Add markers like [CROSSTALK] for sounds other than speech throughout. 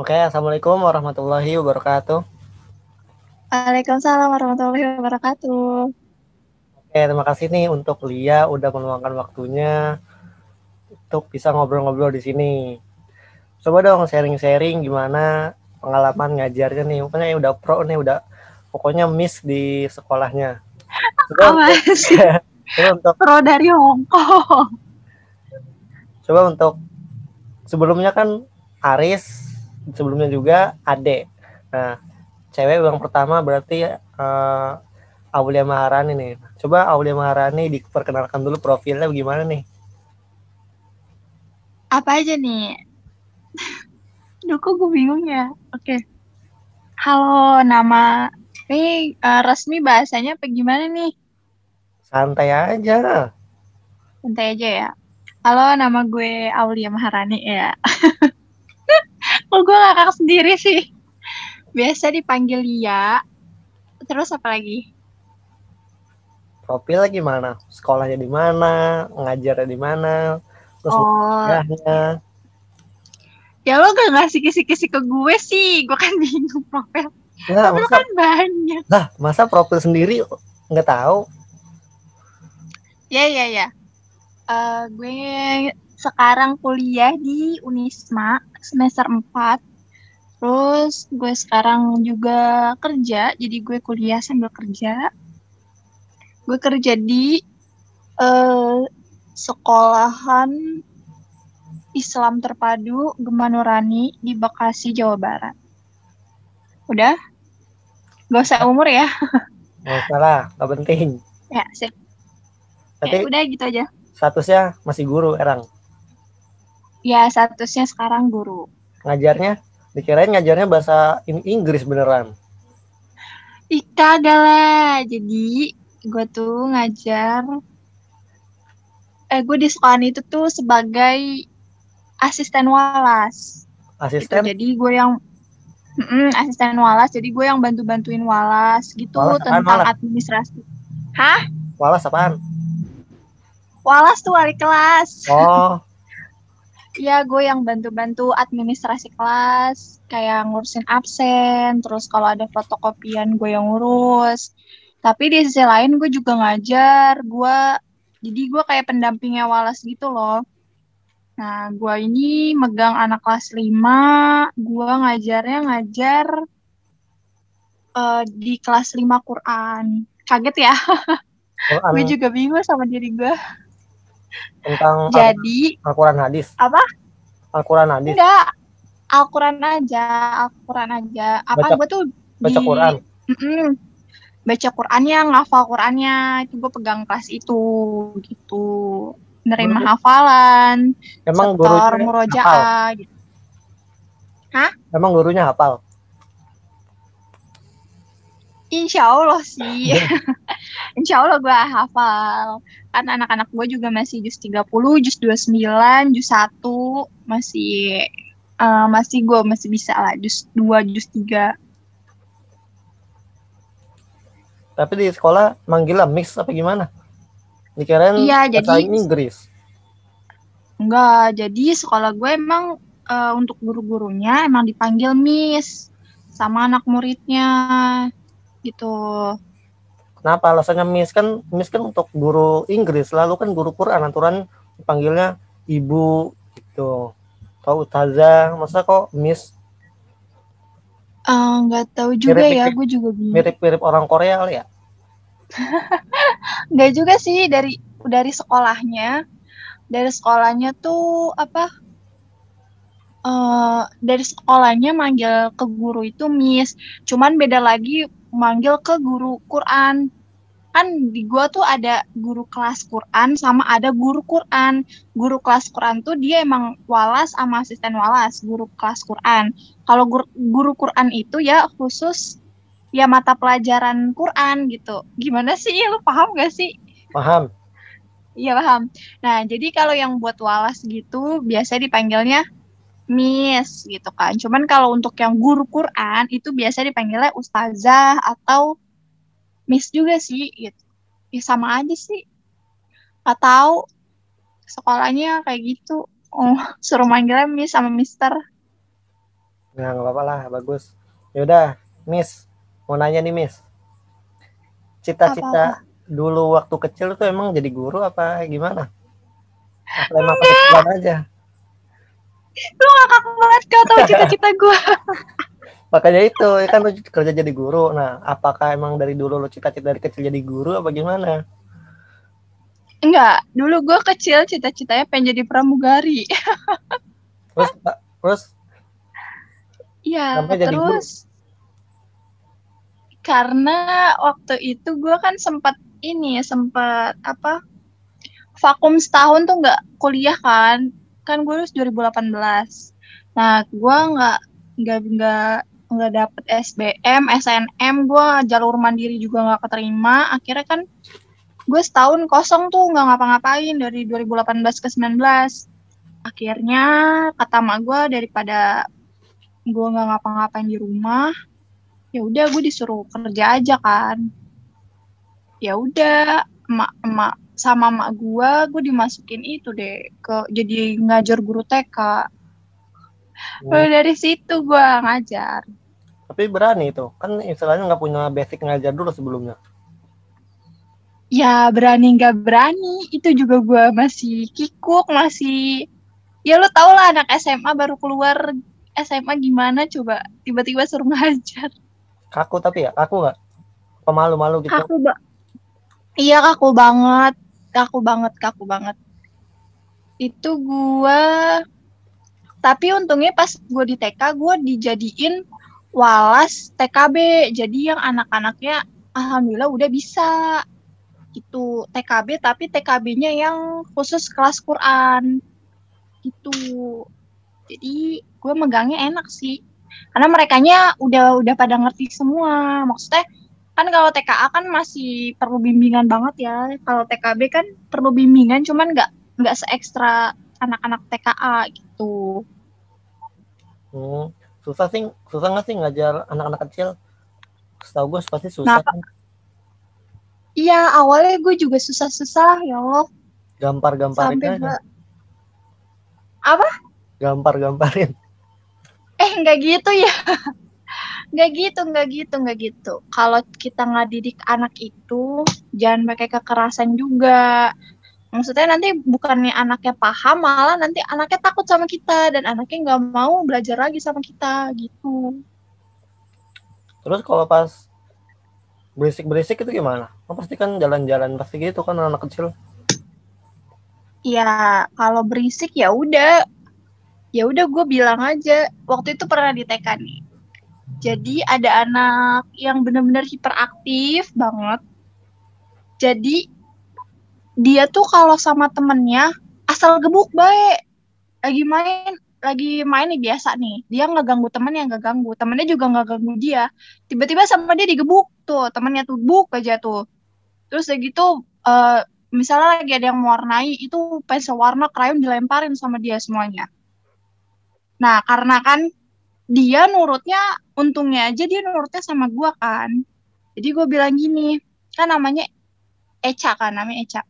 Oke, Assalamualaikum warahmatullahi wabarakatuh. Waalaikumsalam warahmatullahi wabarakatuh. Oke, terima kasih nih untuk Lia udah meluangkan waktunya untuk bisa ngobrol-ngobrol di sini. Coba dong sharing-sharing gimana pengalaman ngajarnya nih. Pokoknya udah pro nih, udah pokoknya miss di sekolahnya. Coba untuk, [LAUGHS] coba untuk pro dari Hongkong. Coba untuk sebelumnya kan Aris sebelumnya juga Ade. Nah, cewek yang pertama berarti uh, Aulia Maharani nih. Coba Aulia Maharani diperkenalkan dulu profilnya gimana nih? Apa aja nih? Duh, kok gue bingung ya? Oke. Okay. Halo, nama ini uh, resmi bahasanya apa gimana nih? Santai aja. Santai aja ya. Halo, nama gue Aulia Maharani ya. [LAUGHS] oh gue ngakak sendiri sih. Biasa dipanggil Lia. Terus apa lagi? Profilnya gimana? Sekolahnya di mana? Ngajarnya di mana? Terus oh. ya lo gak ngasih kisi-kisi ke gue sih. Gue kan bingung profil. Nah, masa, kan banyak. Lah masa profil sendiri nggak tahu? Ya ya ya. Uh, gue sekarang kuliah di Unisma semester 4. Terus gue sekarang juga kerja, jadi gue kuliah sambil kerja. Gue kerja di uh, sekolahan Islam Terpadu Gema Nurani di Bekasi, Jawa Barat. Udah? Gak usah umur ya? [LAUGHS] Gak usah lah, gak penting. Ya, sip. Tapi ya, udah gitu aja. Statusnya masih guru, Erang? Ya, statusnya sekarang guru. Ngajarnya? Dikirain ngajarnya bahasa Inggris beneran. Ih, kagak lah. Jadi, gue tuh ngajar... Eh, gue di sekolah itu tuh sebagai asisten walas. Asisten? Gitu. Jadi, gue yang... Mm, asisten walas, jadi gue yang bantu-bantuin walas gitu walas tentang walas? administrasi. Hah? Walas apaan? Walas tuh wali kelas. Oh, [LAUGHS] Iya, gue yang bantu-bantu administrasi kelas, kayak ngurusin absen, terus kalau ada fotokopian gue yang ngurus. Tapi di sisi lain gue juga ngajar, gue jadi gue kayak pendampingnya Walas gitu loh. Nah, gue ini megang anak kelas 5, gue ngajarnya ngajar uh, di kelas 5 Quran. Kaget ya? [LAUGHS] gue juga bingung sama diri gue tentang jadi Al-Quran hadis. apa? Al-Quran hadis. Enggak Al-Quran aja Al-Quran aja. Apa gue tuh baca di, Quran? Mm -mm, baca Qurannya ngafal Qurannya. Itu gue pegang kelas itu gitu. Nerima hafalan emang setor murojaah gitu. Hah? Emang gurunya hafal? Insya Allah sih. [LAUGHS] Insya Allah gue hafal kan anak-anak gue juga masih jus 30, jus 29, jus 1 masih uh, masih gue masih bisa lah jus 2, jus 3. Tapi di sekolah manggilnya mix apa gimana? Dikirain iya, jadi, Inggris. Enggak, jadi sekolah gue emang uh, untuk guru-gurunya emang dipanggil miss sama anak muridnya gitu. Kenapa alasannya Miss kan Miss kan untuk guru Inggris, lalu kan guru Quran aturan dipanggilnya ibu gitu. Tahu ustazah, masa kok Miss? Eh, nggak uh, tahu juga mirip, ya, gue juga bingung. Mirip-mirip orang Korea kali ya? [LAUGHS] Nggak juga sih dari dari sekolahnya. Dari sekolahnya tuh apa? Uh, dari sekolahnya manggil ke guru itu Miss. Cuman beda lagi manggil ke guru Quran kan di gua tuh ada guru kelas Quran sama ada guru Quran. Guru kelas Quran tuh dia emang walas sama asisten walas, guru kelas Quran. Kalau guru, guru Quran itu ya khusus ya mata pelajaran Quran gitu. Gimana sih? Lu paham gak sih? Paham. Iya paham. Nah, jadi kalau yang buat walas gitu biasa dipanggilnya Miss gitu kan. Cuman kalau untuk yang guru Quran itu biasa dipanggilnya ustazah atau Miss juga sih gitu. Ya sama aja sih. Gak tahu sekolahnya kayak gitu. Oh, [LAUGHS] suruh manggilnya Miss sama Mister. Nah, nggak apa-apa lah, bagus. Yaudah, Miss, mau nanya nih, Miss. Cita-cita dulu waktu kecil tuh emang jadi guru apa gimana? Apa emang kebetulan aja? Lu ngakak banget kau tahu cita-cita gue. [LAUGHS] Makanya itu, ya kan lu kerja jadi guru. Nah, apakah emang dari dulu lu cita-cita dari kecil jadi guru apa gimana? Enggak, dulu gue kecil cita-citanya pengen jadi pramugari. [LAUGHS] Terus, terus Iya, terus karena waktu itu gue kan sempat ini sempat apa vakum setahun tuh nggak kuliah kan kan gue lulus 2018 nah gue nggak nggak nggak nggak dapet SBM SNM gue jalur mandiri juga nggak keterima. Akhirnya kan gue setahun kosong tuh nggak ngapa-ngapain dari 2018 ke 19 akhirnya kata mak gue daripada gue nggak ngapa-ngapain di rumah ya udah gue disuruh kerja aja kan. Ya udah emak emak sama emak gue gue dimasukin itu deh ke jadi ngajar guru TK Mulai dari situ gue ngajar tapi berani itu. Kan istilahnya nggak punya basic ngajar dulu sebelumnya. ya berani nggak berani itu juga gue masih kikuk masih ya lu tau lah anak SMA baru keluar SMA gimana coba tiba-tiba suruh [LAUGHS] ngajar Kaku tapi ya, kaku nggak? Pemalu-malu gitu. kaku ba iya kaku banget kaku banget kaku banget itu gua tapi untungnya pas gue di TK gue dijadiin walas TKB jadi yang anak-anaknya alhamdulillah udah bisa. Itu TKB tapi TKB-nya yang khusus kelas Quran. Itu jadi gue megangnya enak sih. Karena merekanya udah udah pada ngerti semua. Maksudnya kan kalau TKA kan masih perlu bimbingan banget ya. Kalau TKB kan perlu bimbingan cuman nggak nggak seekstra anak-anak TKA gitu. Hmm, susah sih, susah nggak sih ngajar anak-anak kecil? Setahu gue pasti susah Nah, kan. iya awalnya gue juga susah-susah ya Allah Gampar-gamparin aja. apa Gampar-gamparin. eh nggak gitu ya [LAUGHS] nggak gitu nggak gitu nggak gitu kalau kita ngadidik anak itu jangan pakai kekerasan juga maksudnya nanti bukannya anaknya paham malah nanti anaknya takut sama kita dan anaknya nggak mau belajar lagi sama kita gitu. Terus kalau pas berisik-berisik itu gimana? Oh, pasti kan jalan-jalan pasti gitu kan anak kecil. ya kalau berisik ya udah. Ya udah gue bilang aja. Waktu itu pernah di TK nih. Jadi ada anak yang benar-benar hiperaktif banget. Jadi dia tuh kalau sama temennya asal gebuk baik lagi main lagi main nih biasa nih. Dia nggak ganggu temennya nggak ganggu. Temennya juga nggak ganggu dia. Tiba-tiba sama dia digebuk tuh. Temennya tuh buk aja tuh. Terus udah gitu eh, misalnya lagi ada yang mewarnai itu pensel warna krayon dilemparin sama dia semuanya. Nah karena kan dia nurutnya untungnya aja dia nurutnya sama gua kan. Jadi gue bilang gini kan namanya Eca kan namanya Eca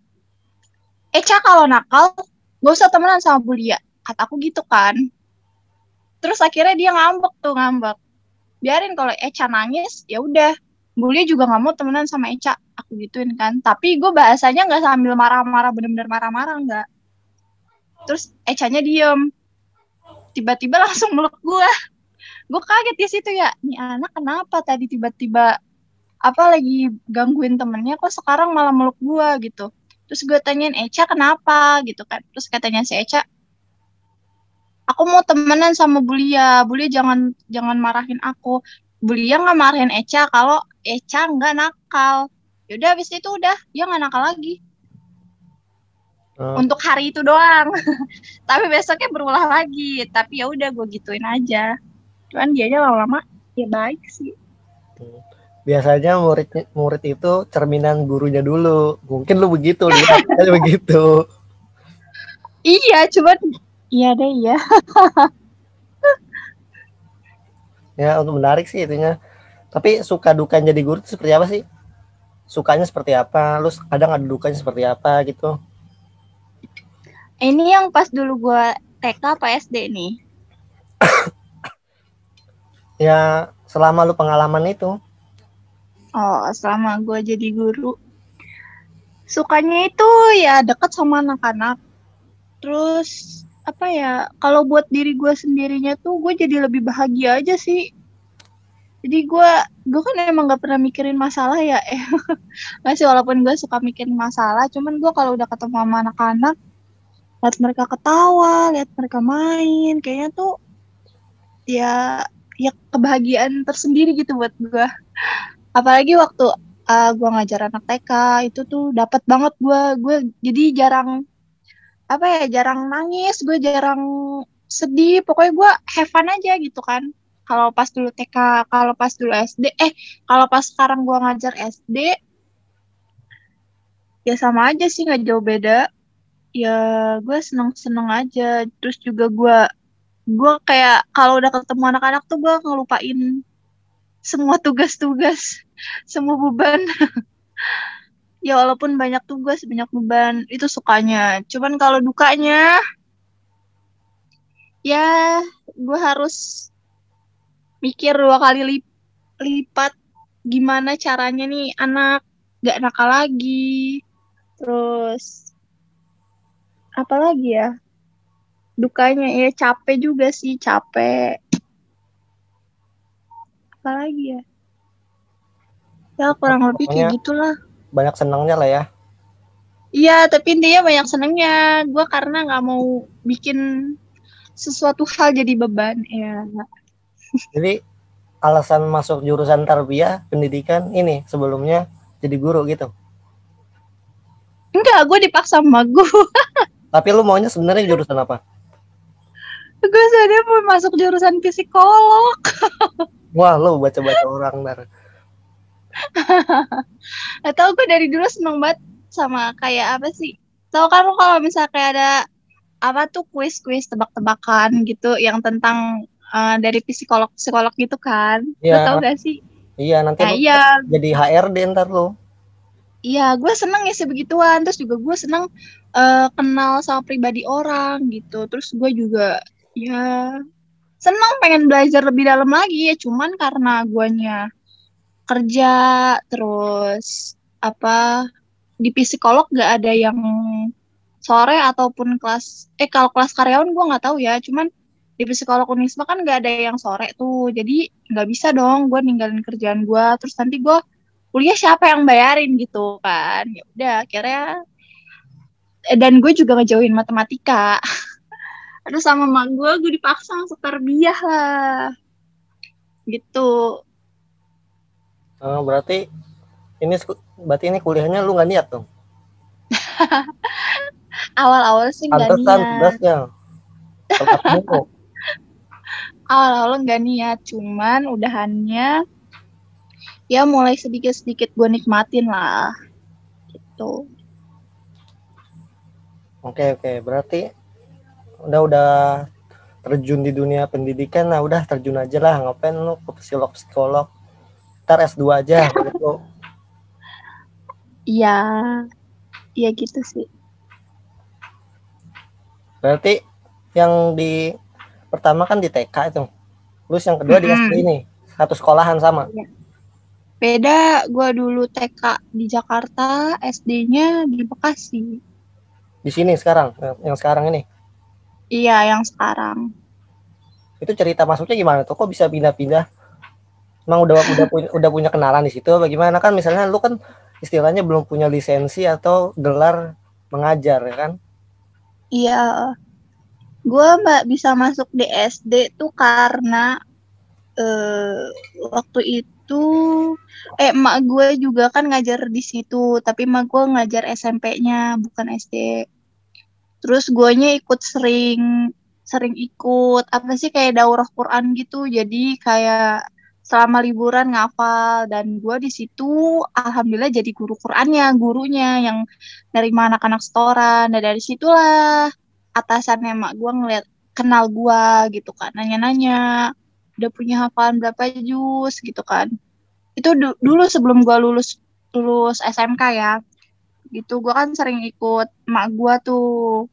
Eca kalau nakal gak usah temenan sama Bulia kataku gitu kan. Terus akhirnya dia ngambek tuh ngambek. Biarin kalau Eca nangis ya udah. Bulia juga nggak mau temenan sama Eca aku gituin kan. Tapi gue bahasanya nggak sambil marah-marah bener-bener marah-marah nggak. Terus Ecanya diem. Tiba-tiba [LAUGHS] langsung meluk gue. Gue kaget di situ ya. Ini anak kenapa tadi tiba-tiba apa lagi gangguin temennya kok sekarang malah meluk gue gitu terus gue tanyain Eca kenapa? Gitu kan. Terus katanya si Eca aku mau temenan sama Bulia. Bulia jangan jangan marahin aku. Bulia nggak marahin Eca kalau Eca nggak nakal. Yaudah habis itu udah dia nggak nakal lagi. Hmm, untuk hari itu doang. [LAUGHS] Tapi besoknya berulah lagi. Tapi ya udah gue gituin aja. Cuman dia aja lama-lama ya baik sih Biasanya murid murid itu cerminan gurunya dulu. Mungkin lu begitu, lihat [LAUGHS] begitu. iya cuman iya deh iya Ya, untuk menarik sih itunya. Tapi suka dukanya jadi guru itu seperti apa sih? Sukanya seperti apa? Lu kadang ada dukanya seperti apa gitu? ini yang pas dulu gue TK apa SD nih [COUGHS] Ya selama lu pengalaman itu. Oh, selama gue jadi guru. Sukanya itu ya deket sama anak-anak. Terus apa ya, kalau buat diri gue sendirinya tuh gue jadi lebih bahagia aja sih. Jadi gue, gue kan emang gak pernah mikirin masalah ya. Eh, [LAUGHS] masih walaupun gue suka mikirin masalah, cuman gue kalau udah ketemu sama anak-anak, lihat mereka ketawa, lihat mereka main, kayaknya tuh ya ya kebahagiaan tersendiri gitu buat gue. Apalagi waktu uh, gue ngajar anak TK itu tuh dapat banget gue, gue jadi jarang apa ya jarang nangis, gue jarang sedih, pokoknya gue have fun aja gitu kan. Kalau pas dulu TK, kalau pas dulu SD, eh kalau pas sekarang gue ngajar SD, ya sama aja sih nggak jauh beda. Ya gue seneng seneng aja. Terus juga gue gue kayak kalau udah ketemu anak-anak tuh gue ngelupain semua tugas-tugas. Semua beban. [LAUGHS] Ya walaupun banyak tugas banyak beban. Itu sukanya. Cuman kalau dukanya ya gue harus mikir dua kali lip lipat gimana caranya nih anak. Gak nakal lagi. Terus apalagi ya? Dukanya ya capek juga sih capek apalagi ya? Ya kurang lebih kayak gitulah. banyak senangnya lah ya. Iya tapi intinya banyak senangnya gue karena nggak mau bikin sesuatu hal jadi beban ya. Jadi alasan masuk jurusan tarbiyah pendidikan ini sebelumnya jadi guru gitu. Enggak gue dipaksa sama gue [LAUGHS] Tapi lu maunya sebenarnya jurusan apa? Gue sebenarnya mau masuk jurusan psikolog. [LAUGHS] Wah, lu baca-baca orang dar. [LAUGHS] Atau gue dari dulu seneng banget sama kayak apa sih? Tahu kan kalau misalnya kayak ada apa tuh kuis-kuis tebak-tebakan gitu yang tentang uh, dari psikolog psikolog gitu kan? Iya. Tau gak sih? Iya, nanti nah, iya. jadi HRD ntar lu. Iya, gue seneng ya sebegituan. Terus juga gue seneng uh, kenal sama pribadi orang gitu. Terus gue juga ya seneng pengen belajar lebih dalam lagi ya. Cuman karena guanya kerja terus apa di psikolog gak ada yang sore ataupun kelas eh kalau kelas karyawan gue nggak tahu ya cuman di psikolog unisma kan gak ada yang sore tuh jadi nggak bisa dong gue ninggalin kerjaan gue terus nanti gue kuliah siapa yang bayarin gitu kan ya udah akhirnya eh, dan gue juga ngejauhin matematika [LAUGHS] aduh sama mak gue gue dipaksa masuk tarbiyah lah. Gitu. Oh, berarti ini berarti ini kuliahnya lu nggak niat dong? [LAUGHS] Awal-awal sih nggak niat. [LAUGHS] awal-awal nggak niat cuman udahannya ya mulai sedikit-sedikit gue nikmatin lah. Gitu. Oke oke. Berarti udah udah terjun di dunia pendidikan nah udah terjun aja lah ngapain lu ke psikolog psikolog ntar S2 aja [LAUGHS] gitu iya iya gitu sih berarti yang di pertama kan di TK itu terus yang kedua mm -hmm. di SD ini satu sekolahan sama iya. Beda, gue dulu TK di Jakarta, SD-nya di Bekasi. Di sini sekarang, yang sekarang ini? Iya, yang sekarang. Itu cerita masuknya gimana tuh? Kok bisa pindah-pindah? Emang udah udah punya udah punya kenalan di situ? Bagaimana kan? Misalnya lu kan istilahnya belum punya lisensi atau gelar mengajar, ya kan? Iya, gue mbak bisa masuk di SD tuh karena uh, waktu itu itu eh emak gue juga kan ngajar di situ tapi emak gue ngajar SMP-nya bukan SD terus guanya ikut sering sering ikut apa sih kayak daurah Quran gitu. Jadi kayak selama liburan ngafal dan gue di situ alhamdulillah jadi guru Qurannya gurunya yang dari mana anak-anak setoran. Dan dari situlah atasannya emak gue ngeliat kenal gue gitu kan. Nanya-nanya udah punya hafalan berapa jus? gitu kan. Itu du dulu sebelum gue lulus lulus SMK ya gitu. Gue kan sering ikut emak gue tuh.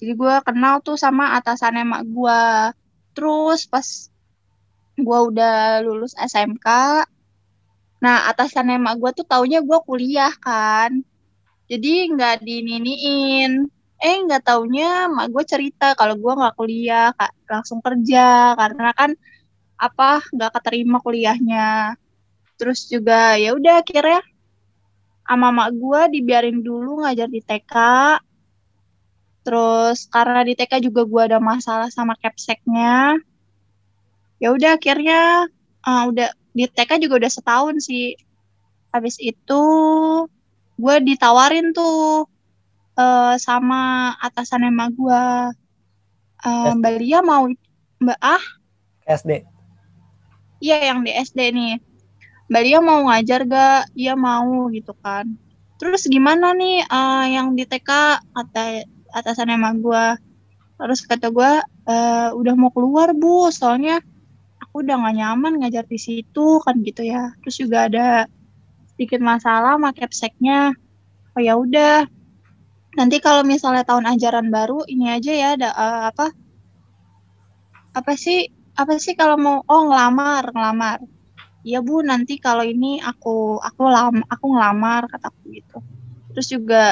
Jadi gue kenal tuh sama atasannya emak gue terus pas gue udah lulus SMK nah atasan emak gue tuh taunya gue kuliah kan. Jadi nggak dininiin eh nggak taunya mak gue cerita kalau gue nggak kuliah kak. Langsung kerja karena kan apa nggak keterima kuliahnya. Terus juga ya udah akhirnya sama mak gue dibiarin dulu ngajar di TK terus karena di TK juga gue ada masalah sama capseknya. Ya udah akhirnya uh, udah di TK juga udah setahun sih. Habis itu gue ditawarin tuh uh, sama atasan emak gue uh, mbak Lia mau mbak ah? SD iya yang di SD nih mbak Lia mau ngajar gak iya mau gitu kan. Terus gimana nih uh, yang di TK kata atasan emak gue terus kata gue uh, udah mau keluar bu. Soalnya aku udah gak nyaman ngajar di situ kan gitu ya. Terus juga ada sedikit masalah sama capseknya. Oh ya udah. Nanti kalau misalnya tahun ajaran baru ini aja ya ada uh, apa? Apa sih apa sih kalau mau oh ngelamar ngelamar iya bu nanti kalau ini aku aku lam aku ngelamar kataku gitu. Terus juga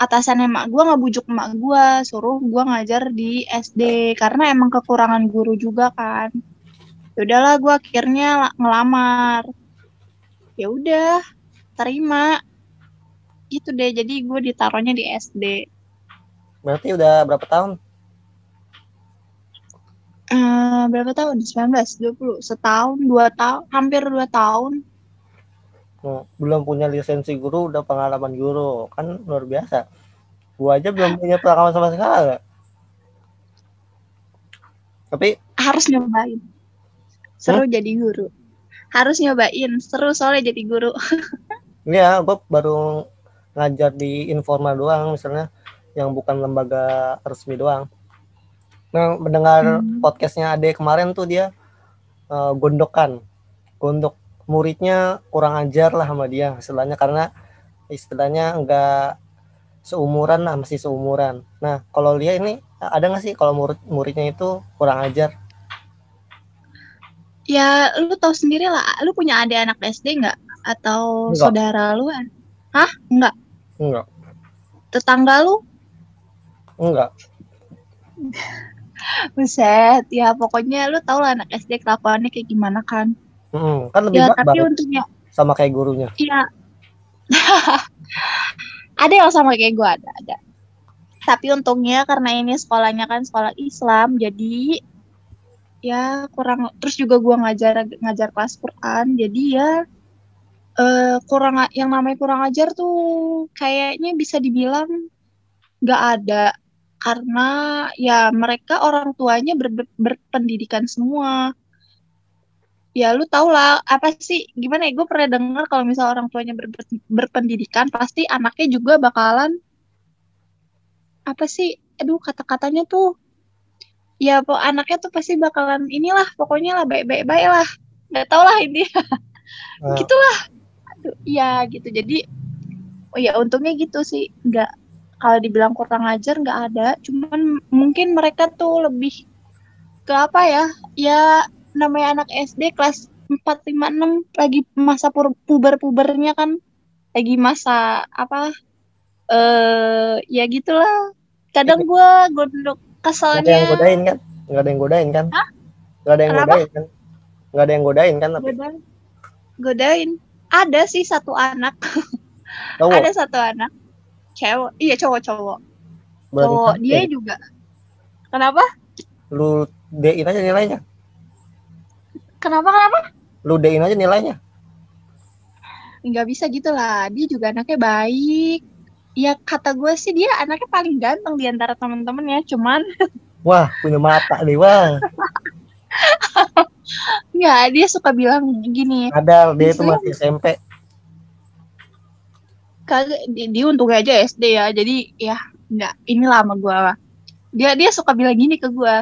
atasan emak gue ngebujuk emak gue suruh gue ngajar di SD karena emang kekurangan guru juga kan. Ya udahlah gue akhirnya ngelamar. Ya udah terima. Itu deh jadi gue ditaruhnya di SD berarti udah berapa tahun uh, berapa tahun? 19 20 setahun dua tahun hampir dua tahun. Oh, belum punya lisensi guru udah pengalaman guru. Kan luar biasa. Gua aja belum punya pengalaman sama sekali. Tapi harus nyobain. Seru hmm? jadi guru. Harus nyobain. Seru soalnya jadi guru. [LAUGHS] Iya, gue baru ngajar di informal doang misalnya. Yang bukan lembaga resmi doang. Nah, mendengar hmm. podcastnya Ade kemarin tuh dia uh, gondokan, gondok muridnya kurang ajar lah sama dia istilahnya karena istilahnya enggak seumuran lah masih seumuran. Nah kalau dia ini ada nggak sih kalau murid muridnya itu kurang ajar? Ya, lu tahu sendiri lah. Lu punya adik anak SD nggak? Atau enggak. saudara lu? Hah? Enggak? Enggak. Tetangga lu? Enggak. [LAUGHS] Buset, ya pokoknya lu tau lah anak SD kelakuannya kayak gimana kan? Hmm, kan lebih ya, tapi untungnya sama kayak gurunya. Iya. [LAUGHS] ada yang sama kayak gue ada, ada. Tapi untungnya karena ini sekolahnya kan sekolah Islam, jadi ya kurang terus juga gue ngajar ngajar kelas Quran jadi ya uh, kurang yang namanya kurang ajar tuh kayaknya bisa dibilang nggak ada karena ya mereka orang tuanya ber, ber, berpendidikan semua. Ya lu tau lah apa sih gimana ya gue pernah dengar kalau misal orang tuanya ber, ber, berpendidikan pasti anaknya juga bakalan apa sih aduh kata-katanya tuh ya po anaknya tuh pasti bakalan inilah pokoknya lah baik-baik baik lah. Nggak tau lah ini. [LAUGHS] Nah. gitulah aduh iya gitu. Jadi oh ya untungnya gitu sih. Nggak kalau dibilang kurang ajar nggak ada. Cuman mungkin mereka tuh lebih ke apa ya? Ya namanya anak SD kelas 4, 5, 6 lagi masa puber-pubernya kan. Lagi masa apa? Eh uh, ya gitulah. Kadang gue gondok keselnya Gak ada yang godain kan? Gak ada yang godain kan? Hah? Gak ada yang Kenapa? godain kan? Gak ada yang godain kan tapi? Godain, godain. ada sih satu anak. Ada satu anak cewek iya cowok cowok cowok dia juga. Kenapa? Lu dein aja nilainya. Kenapa kenapa? Lu dein aja nilainya. Nggak bisa gitu lah dia juga anaknya baik. Ya kata gue sih dia anaknya paling ganteng di antara teman-temannya cuman [LAUGHS] wah punya mata nih wah. Nggak, dia suka bilang gini. Ada, dia itu masih SMP. Kagak, dia, dia untungnya aja SD ya. Jadi ya nggak, ini lama gue. Dia dia suka bilang gini ke gue.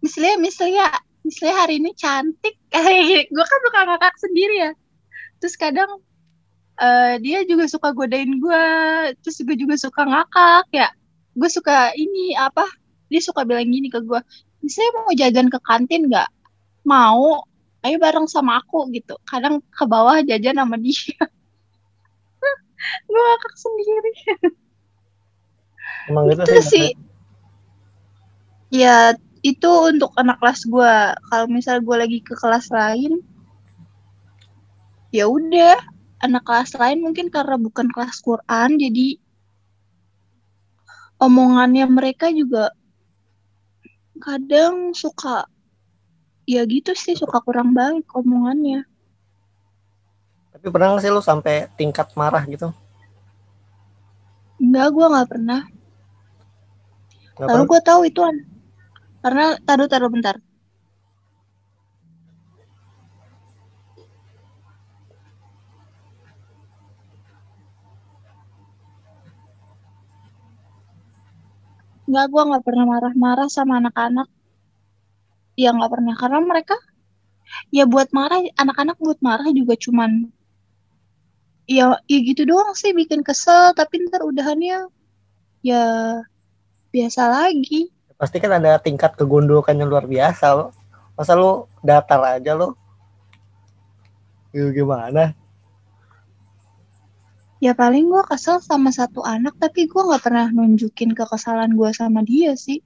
Misalnya, misalnya, misalnya hari ini cantik [LAUGHS] kayak. Gue kan suka ngakak sendiri ya. Terus kadang uh, dia juga suka godain gue terus gue juga suka ngakak ya gue suka ini apa dia suka bilang gini ke gue misalnya mau jajan ke kantin nggak mau ayo bareng sama aku gitu kadang ke bawah jajan sama dia [LAUGHS] gue ngakak sendiri. Emang gitu itu sih sih. ya itu untuk anak kelas gue kalau misal gue lagi ke kelas lain ya udah. Anak kelas lain mungkin karena bukan kelas Quran jadi omongannya mereka juga kadang suka ya gitu sih suka kurang baik omongannya tapi pernah nggak sih lu sampai tingkat marah gitu? Enggak gue nggak pernah. Nggak lalu gue tahu itu an karena taruh taruh bentar. Enggak, gue nggak pernah marah-marah sama anak-anak. Ya nggak pernah, karena mereka ya buat marah, anak-anak buat marah juga cuman ya, ya gitu doang sih bikin kesel, tapi ntar udahannya ya biasa lagi. pasti kan ada tingkat kegundukan yang luar biasa lo masa lu datar aja lo Gitu gimana Ya paling gue kesel sama satu anak, tapi gue nggak pernah nunjukin kekesalan gue sama dia sih.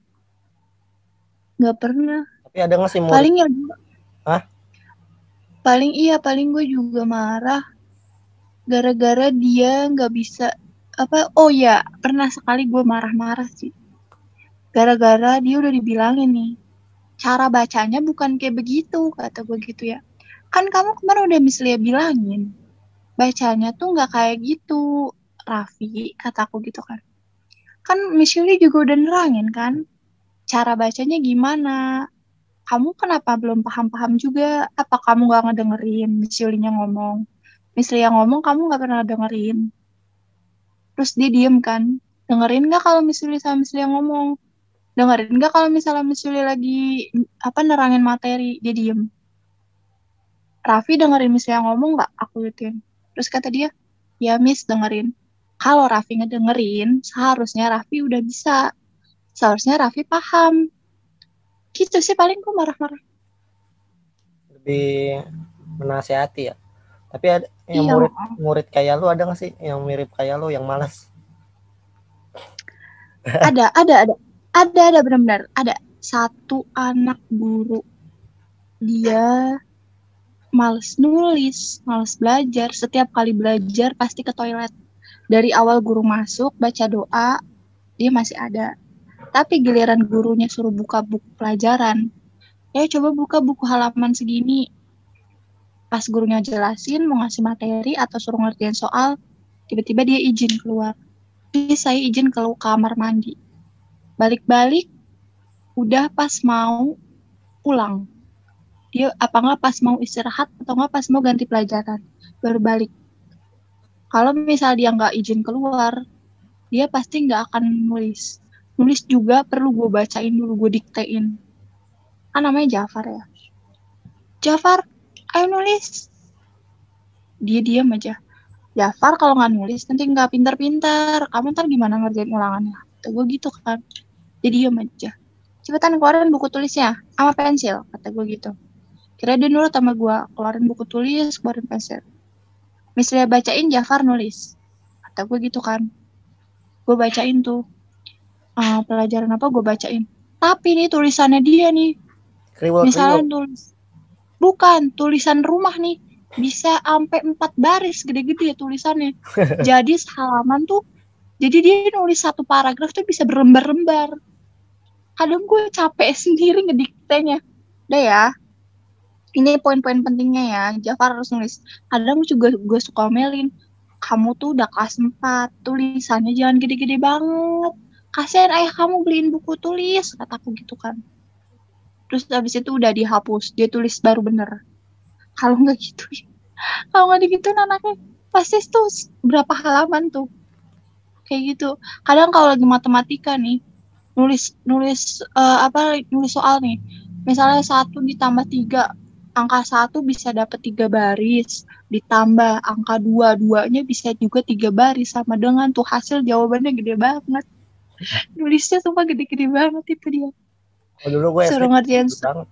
Nggak pernah. tapi ada nggak sih Paling ya gua- Hah? Paling iya, paling gue juga marah. Gara-gara dia nggak bisa apa? Oh ya, pernah sekali gue marah-marah sih. Gara-gara dia udah dibilangin nih, cara bacanya bukan kayak begitu, kata gue gitu ya. Kan kamu kemarin udah misalnya bilangin, bacanya tuh nggak kayak gitu, Raffi, kataku gitu kan. Kan Yuli juga udah nerangin kan, cara bacanya gimana. Kamu kenapa belum paham-paham juga? Apa kamu nggak ngedengerin Miss Yulinya ngomong? Miss Lia ngomong, kamu nggak pernah dengerin. Terus dia diem kan, dengerin nggak kalau Miss Yuli sama Miss Lia ngomong? Dengerin nggak kalau misalnya Yuli lagi apa nerangin materi? Dia diem. Raffi dengerin Miss Lia ngomong nggak? Aku gituin. Terus kata dia, ya Miss dengerin. Kalau Raffi ngedengerin, seharusnya Raffi udah bisa. Seharusnya Raffi paham. Gitu sih paling gue marah-marah. lebih menasehati ya tapi ada yang Iya. murid murid kayak lu ada nggak sih yang mirip kayak lu yang malas [LAUGHS] Ada, ada, ada. Ada, ada benar-benar. Ada satu anak guru. Dia males nulis, males belajar. Setiap kali belajar pasti ke toilet. Dari awal guru masuk, baca doa, dia masih ada. Tapi giliran gurunya suruh buka buku pelajaran. Ya coba buka buku halaman segini. Pas gurunya jelasin, mau ngasih materi atau suruh ngerjain soal, tiba-tiba dia izin keluar. Please saya izin ke kamar mandi. Balik-balik, udah pas mau pulang. Dia apa nggak pas mau istirahat atau nggak pas mau ganti pelajaran. Baru balik. Kalau misal dia nggak izin keluar, dia pasti nggak akan nulis. Nulis juga perlu gue bacain dulu, gue diktein. Kan namanya Jafar ya. Jafar, ayo nulis. Dia diam aja. Jafar kalau nggak nulis nanti nggak pintar-pintar. Kamu ntar gimana ngerjain ulangannya? Kata gue gitu kan. Jadi diam aja. Cepetan keluarin buku tulisnya sama pensil. Kata gue gitu. Kira dia nurut sama gue. Keluarin buku tulis, keluarin pensil. Misalnya bacain Jafar nulis. Kata gue gitu kan. Gue bacain tuh. Ah, pelajaran apa gue bacain. Tapi nih tulisannya dia nih. kriwel Misalnya kriwel tulis. Bukan, tulisan rumah nih. Bisa sampai empat baris gede-gede ya tulisannya. [LAUGHS] jadi halaman tuh, jadi dia nulis satu paragraf tuh bisa berlembar-lembar. Kadang gue capek [LAUGHS] sendiri ngediktenya. Udah ya. Ini poin-poin pentingnya ya. Jafar harus nulis. Kadang juga gue suka omelin. Kamu tuh udah kelas 4. Tulisannya jangan gede-gede banget. Kasihan ayah kamu beliin buku tulis. Kataku gitu kan terus habis itu udah dihapus dia tulis baru bener. Kalau nggak gitu [LAUGHS] kalau nggak digituin anaknya pasti tuh berapa halaman tuh. Kayak gitu. Kadang kalau lagi matematika nih nulis nulis eh, apa nulis soal nih misalnya satu ditambah tiga angka satu bisa dapat tiga baris ditambah angka dua duanya bisa juga tiga baris sama dengan tuh hasil jawabannya gede banget. [LAUGHS] Nulisnya sumpah gede-gede banget itu dia Oh, dulu gue suruh ngerjain gitu banget.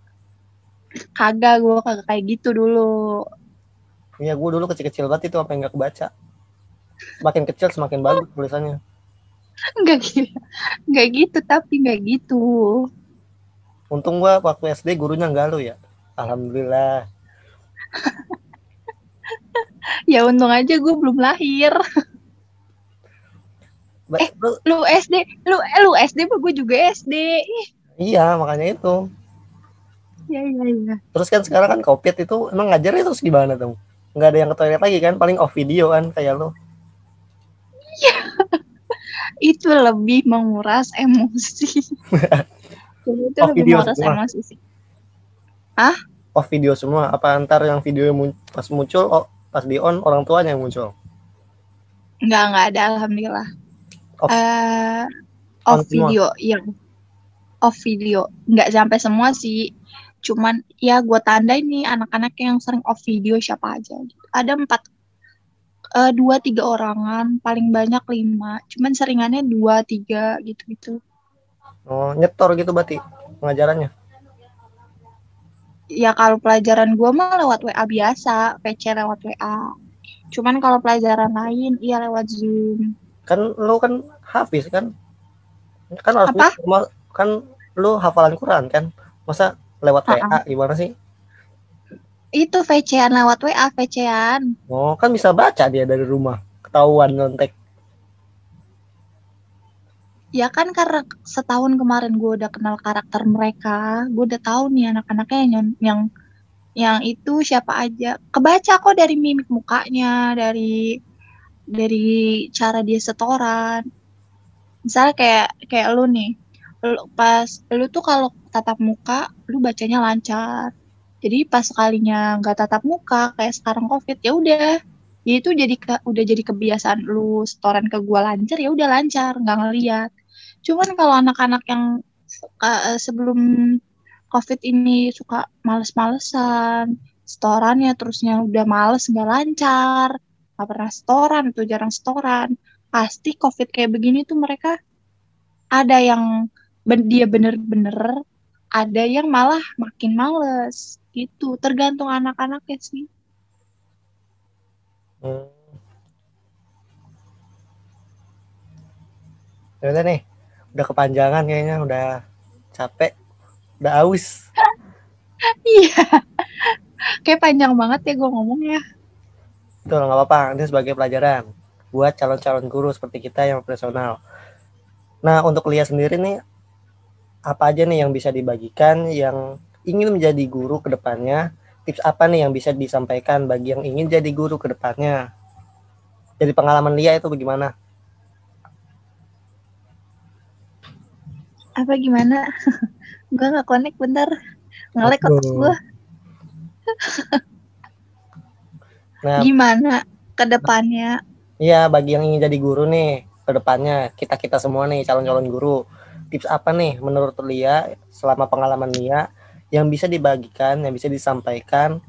Kagak, gue kagak kayak gitu dulu. Iya, gue dulu kecil-kecil banget itu apa yang gak kebaca. Semakin kecil semakin bagus tulisannya. Enggak gitu. Enggak gitu, tapi enggak gitu. Untung gue waktu SD gurunya enggak lu ya. Alhamdulillah. [LAUGHS] ya untung aja gue belum lahir. Eh, lu- Lu SD, lu eh, lu SD, gue juga SD. Ih, iya, makanya itu. Ya, ya, ya. Terus kan sekarang kan COVID itu emang ngajarnya terus gimana tuh? Nggak ada yang ke toilet lagi kan, paling off video kan kayak lu. [LAUGHS] Itu lebih menguras emosi. [LAUGHS] Jadi itu Oh, lebih video menguras semua. emosi sih. Off video semua. Apa antar yang videonya mun- pas muncul, oh, pas di on orang tuanya yang muncul? Enggak, enggak ada alhamdulillah. Off. On off video, yang off video. Enggak sampai semua sih. Cuman ya gue tandai nih anak-anak yang sering off video siapa aja. gitu. Ada empat, eh, dua tiga orangan, paling banyak lima. Cuman seringannya dua tiga gitu-gitu. Oh, nyetor gitu berarti pengajarannya. Ya kalau pelajaran gue mah lewat WA biasa, PC lewat WA. Cuman kalau pelajaran lain, iya lewat Zoom. Kan lu kan hafiz kan? Kan harus Apa? Kan lu hafalan Quran kan? Masa lewat. WA gimana sih? Itu VC-an lewat WA, VC-an. Oh, kan bisa baca dia dari rumah. Ketahuan nyontek. Ya kan karena setahun kemarin gue udah kenal karakter mereka, gue udah tahu nih anak-anaknya yang yang yang itu siapa aja. Kebaca kok dari mimik mukanya, dari dari cara dia setoran. Misalnya kayak kayak lu nih, lu, pas lu tuh kalau tatap muka, lu bacanya lancar. Jadi pas sekalinya nggak tatap muka kayak sekarang covid ya udah ya itu jadi ke- udah jadi kebiasaan lu setoran ke gua lancar ya udah lancar nggak ngeliat cuman kalau anak-anak yang uh, sebelum covid ini suka males-malesan setorannya terusnya udah males nggak lancar nggak pernah setoran itu jarang setoran pasti covid kayak begini tuh mereka ada yang dia bener-bener ada yang malah makin males gitu tergantung anak-anaknya sih Hmm. Ya udah nih, udah kepanjangan kayaknya, udah capek, udah aus. [LAUGHS] iya kayak panjang banget ya gue ngomongnya Betul, nggak apa-apa. Ini sebagai pelajaran buat calon-calon guru seperti kita yang profesional. Nah, untuk Lia sendiri nih, apa aja nih yang bisa dibagikan yang ingin menjadi guru ke depannya? Tips apa nih yang bisa disampaikan bagi yang ingin jadi guru ke depannya? Jadi pengalaman Lia itu bagaimana? apa gimana [LAUGHS] gue nggak connect bentar ngelek Aduh. gue [LAUGHS] Nah, gimana ke depannya Iya, bagi yang ingin jadi guru nih ke depannya, kita-kita semua nih calon-calon guru. Tips apa nih menurut Lia selama pengalaman Lia yang bisa dibagikan, yang bisa disampaikan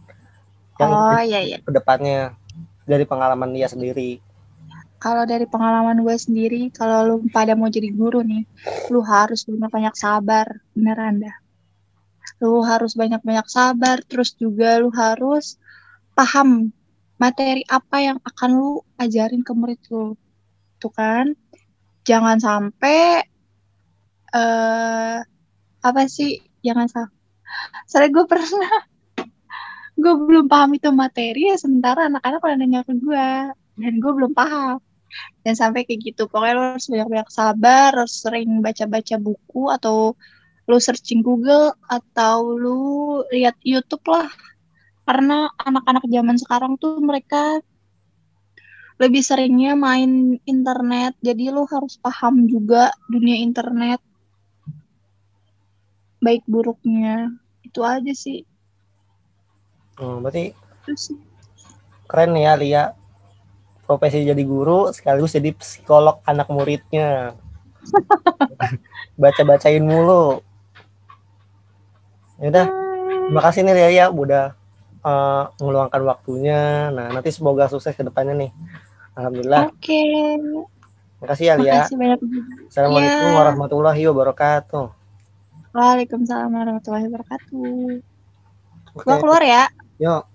yang oh iya iya. ke depannya dari pengalaman Lia sendiri. kalau dari pengalaman gue sendiri kalau lu pada mau jadi guru nih lu harus banyak-banyak sabar beneran dah lu harus banyak-banyak sabar terus juga lu harus paham materi apa yang akan lu ajarin ke murid lu. Tuh kan? Jangan sampai eh apa sih? Jangan sampai soalnya gue pernah [LAUGHS] gue belum paham itu materi ya sementara anak-anak pada nanya ke gue dan gue belum paham. Dan sampai kayak gitu pokoknya lo harus banyak-banyak sabar harus sering baca-baca buku atau lu searching Google atau lu lihat YouTube lah. Karena anak-anak zaman sekarang tuh mereka lebih seringnya main internet. Jadi lu harus paham juga dunia internet baik buruknya itu aja sih Hmm, berarti terus keren nih ya Lia. Profesi jadi guru sekaligus jadi psikolog anak muridnya. [LAUGHS] Baca-bacain mulu. Ya udah, terima kasih nih Lia ya udah eh, meluangkan waktunya. Nah, nanti semoga sukses ke depannya nih. Alhamdulillah. oke Terima kasih ya Lia. makasih banyak Assalamualaikum Ya. warahmatullahi wabarakatuh. Waalaikumsalam warahmatullahi wabarakatuh Gue keluar ya. Yuk.